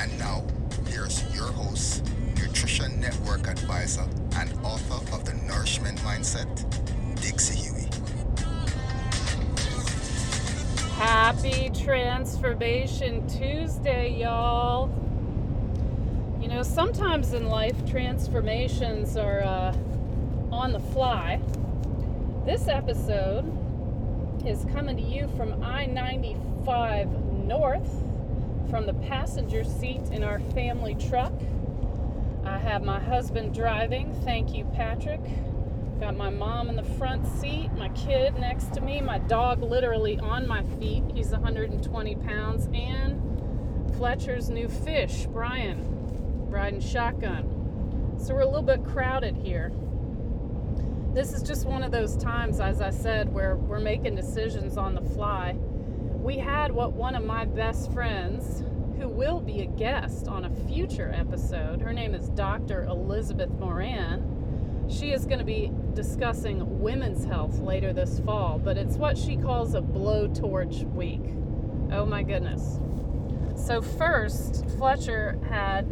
And now, here's your host, Nutrition Network advisor, and author of The Nourishment Mindset, Dixie Huey. Happy Transformation Tuesday, y'all. You know, sometimes in life, transformations are uh, on the fly. This episode is coming to you from I 95 North from the passenger seat in our family truck. I have my husband driving. Thank you, Patrick. Got my mom in the front seat, my kid next to me, my dog literally on my feet. He's 120 pounds, and Fletcher's new fish, Brian, riding shotgun. So we're a little bit crowded here. This is just one of those times, as I said, where we're making decisions on the fly. We had what one of my best friends, who will be a guest on a future episode, her name is Dr. Elizabeth Moran. She is going to be discussing women's health later this fall, but it's what she calls a blowtorch week. Oh my goodness. So, first, Fletcher had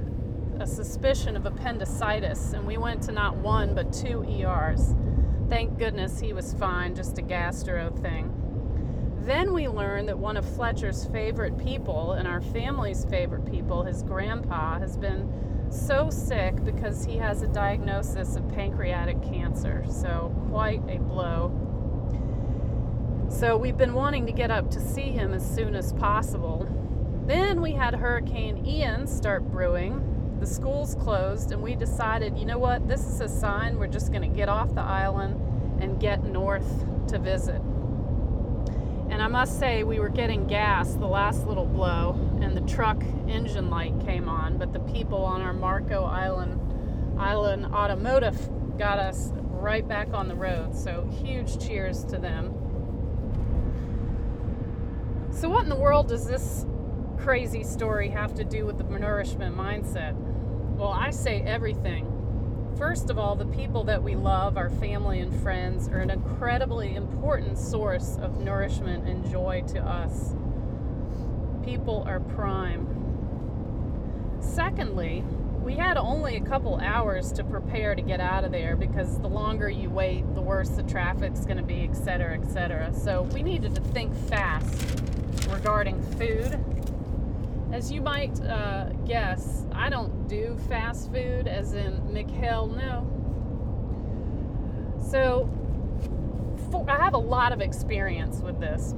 a suspicion of appendicitis, and we went to not one but two ERs. Thank goodness he was fine, just a gastro thing. Then we learned that one of Fletcher's favorite people and our family's favorite people, his grandpa, has been so sick because he has a diagnosis of pancreatic cancer. So, quite a blow. So, we've been wanting to get up to see him as soon as possible. Then we had Hurricane Ian start brewing, the schools closed, and we decided, you know what, this is a sign we're just going to get off the island and get north to visit. And I must say, we were getting gas the last little blow, and the truck engine light came on, but the people on our Marco Island Island Automotive got us right back on the road. So, huge cheers to them. So, what in the world does this crazy story have to do with the nourishment mindset? Well, I say everything. First of all, the people that we love, our family and friends, are an incredibly important source of nourishment and joy to us. People are prime. Secondly, we had only a couple hours to prepare to get out of there because the longer you wait, the worse the traffic's going to be, et cetera, et cetera. So we needed to think fast regarding food as you might uh, guess, I don't do fast food, as in Mikhail, no. So, for, I have a lot of experience with this.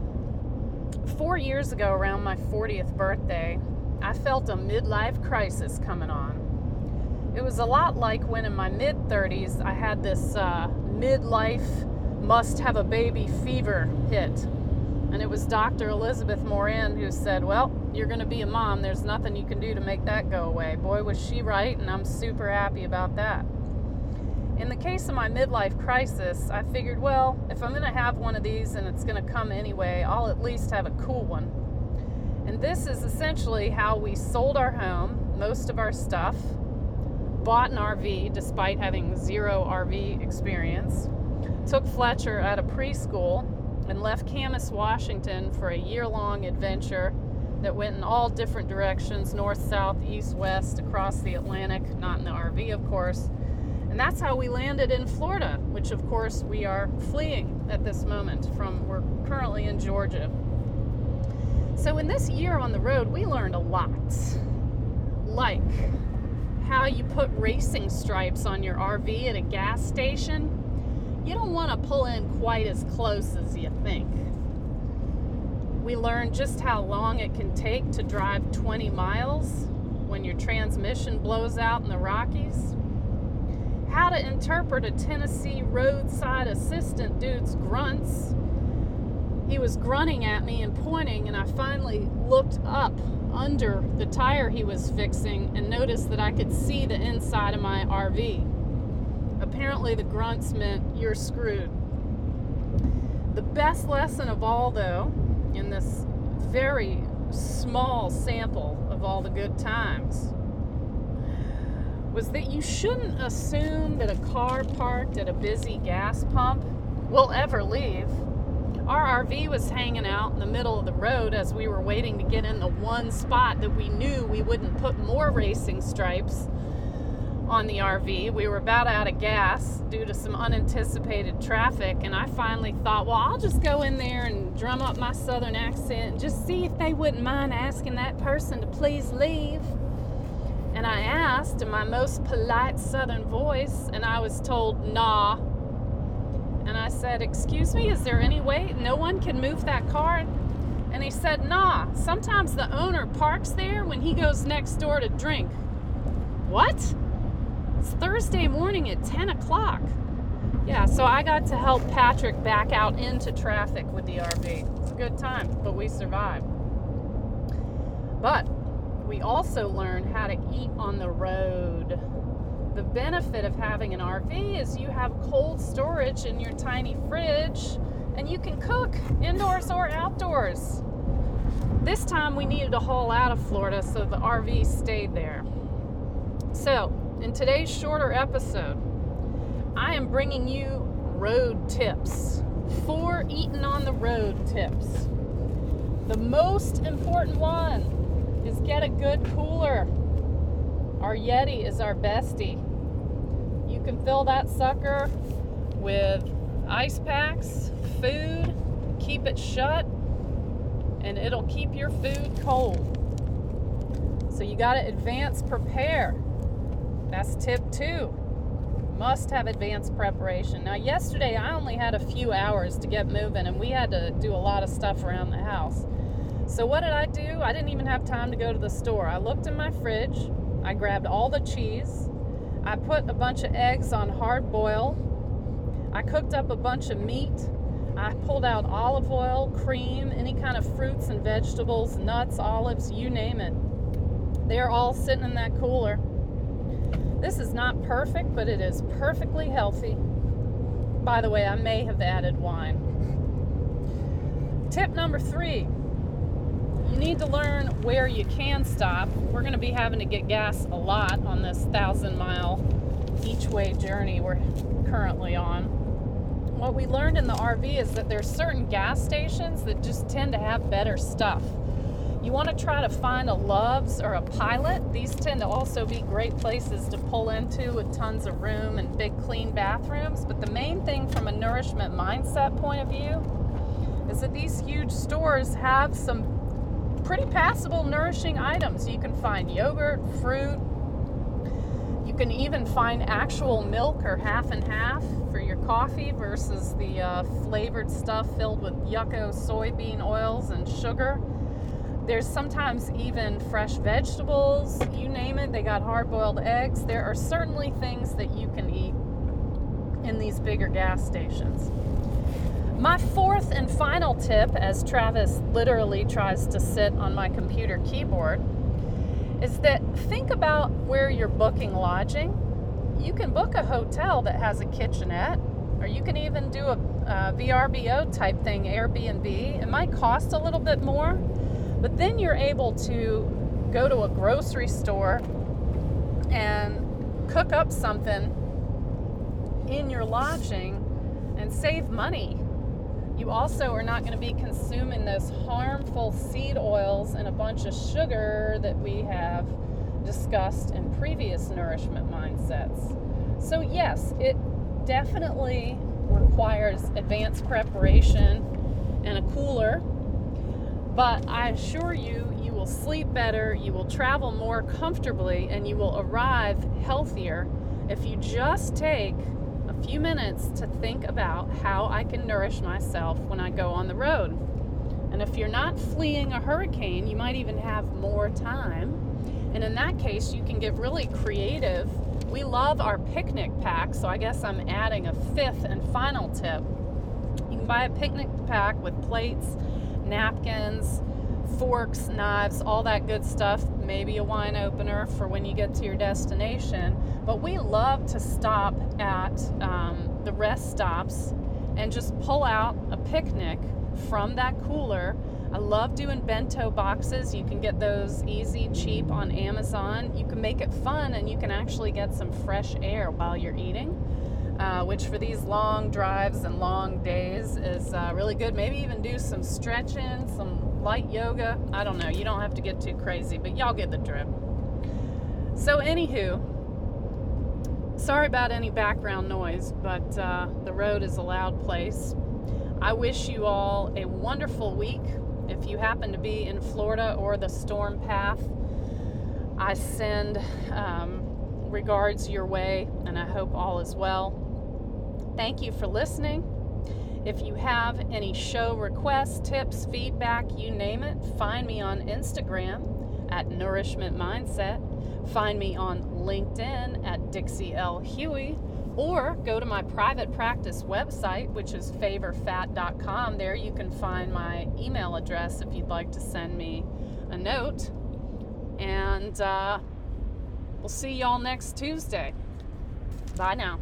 Four years ago, around my 40th birthday, I felt a midlife crisis coming on. It was a lot like when in my mid 30s I had this uh, midlife must have a baby fever hit. And it was Dr. Elizabeth Moran who said, Well, you're going to be a mom. There's nothing you can do to make that go away. Boy, was she right, and I'm super happy about that. In the case of my midlife crisis, I figured, well, if I'm going to have one of these and it's going to come anyway, I'll at least have a cool one. And this is essentially how we sold our home, most of our stuff, bought an RV despite having zero RV experience, took Fletcher out of preschool, and left Camas, Washington for a year long adventure that went in all different directions north, south, east, west, across the Atlantic, not in the RV, of course. And that's how we landed in Florida, which, of course, we are fleeing at this moment from. We're currently in Georgia. So, in this year on the road, we learned a lot. Like how you put racing stripes on your RV at a gas station. You don't want to pull in quite as close as you think we learned just how long it can take to drive 20 miles when your transmission blows out in the Rockies. How to interpret a Tennessee roadside assistant dude's grunts. He was grunting at me and pointing, and I finally looked up under the tire he was fixing and noticed that I could see the inside of my RV. Apparently, the grunts meant you're screwed. The best lesson of all, though, in this very small sample of all the good times was that you shouldn't assume that a car parked at a busy gas pump will ever leave. Our RV was hanging out in the middle of the road as we were waiting to get in the one spot that we knew we wouldn't put more racing stripes on the RV. We were about out of gas due to some unanticipated traffic, and I finally thought, well, I'll just go in there and drum up my southern accent and just see if they wouldn't mind asking that person to please leave. And I asked in my most polite southern voice, and I was told, nah. And I said, Excuse me, is there any way no one can move that car? And he said, Nah, sometimes the owner parks there when he goes next door to drink. What? It's Thursday morning at 10 o'clock. Yeah, so I got to help Patrick back out into traffic with the RV. It's a good time, but we survived. But we also learned how to eat on the road. The benefit of having an RV is you have cold storage in your tiny fridge and you can cook indoors or outdoors. This time we needed to haul out of Florida, so the RV stayed there. So, in today's shorter episode, I am bringing you road tips. Four eating on the road tips. The most important one is get a good cooler. Our Yeti is our bestie. You can fill that sucker with ice packs, food, keep it shut, and it'll keep your food cold. So you got to advance prepare. That's tip two. Must have advanced preparation. Now, yesterday I only had a few hours to get moving, and we had to do a lot of stuff around the house. So, what did I do? I didn't even have time to go to the store. I looked in my fridge, I grabbed all the cheese, I put a bunch of eggs on hard boil, I cooked up a bunch of meat, I pulled out olive oil, cream, any kind of fruits and vegetables, nuts, olives, you name it. They're all sitting in that cooler. This is not perfect, but it is perfectly healthy. By the way, I may have added wine. Tip number three you need to learn where you can stop. We're going to be having to get gas a lot on this thousand mile each way journey we're currently on what we learned in the RV is that there's certain gas stations that just tend to have better stuff. You want to try to find a Love's or a Pilot. These tend to also be great places to pull into with tons of room and big clean bathrooms. But the main thing from a nourishment mindset point of view is that these huge stores have some pretty passable nourishing items. You can find yogurt, fruit, you can even find actual milk or half and half for your coffee versus the uh, flavored stuff filled with yucco soybean oils and sugar. There's sometimes even fresh vegetables, you name it. They got hard boiled eggs. There are certainly things that you can eat in these bigger gas stations. My fourth and final tip, as Travis literally tries to sit on my computer keyboard, is that think about where you're booking lodging. You can book a hotel that has a kitchenette, or you can even do a, a VRBO type thing, Airbnb. It might cost a little bit more, but then you're able to go to a grocery store and cook up something in your lodging and save money you also are not going to be consuming those harmful seed oils and a bunch of sugar that we have discussed in previous nourishment mindsets. So, yes, it definitely requires advanced preparation and a cooler, but I assure you, you will sleep better, you will travel more comfortably, and you will arrive healthier if you just take a few minutes to think about how I can nourish myself when I go on the road. And if you're not fleeing a hurricane, you might even have more time. And in that case, you can get really creative. We love our picnic pack, so I guess I'm adding a fifth and final tip. You can buy a picnic pack with plates, napkins, forks, knives, all that good stuff, maybe a wine opener for when you get to your destination. But we love to stop at um, the rest stops and just pull out a picnic from that cooler. I love doing bento boxes. You can get those easy, cheap on Amazon. You can make it fun and you can actually get some fresh air while you're eating. Uh, which for these long drives and long days is uh, really good. Maybe even do some stretching, some light yoga. I don't know. You don't have to get too crazy, but y'all get the drift. So, anywho, Sorry about any background noise, but uh, the road is a loud place. I wish you all a wonderful week. If you happen to be in Florida or the storm path, I send um, regards your way and I hope all is well. Thank you for listening. If you have any show requests, tips, feedback, you name it, find me on Instagram at Nourishment Mindset. Find me on LinkedIn at Dixie L. Huey or go to my private practice website, which is favorfat.com. There you can find my email address if you'd like to send me a note. And uh, we'll see y'all next Tuesday. Bye now.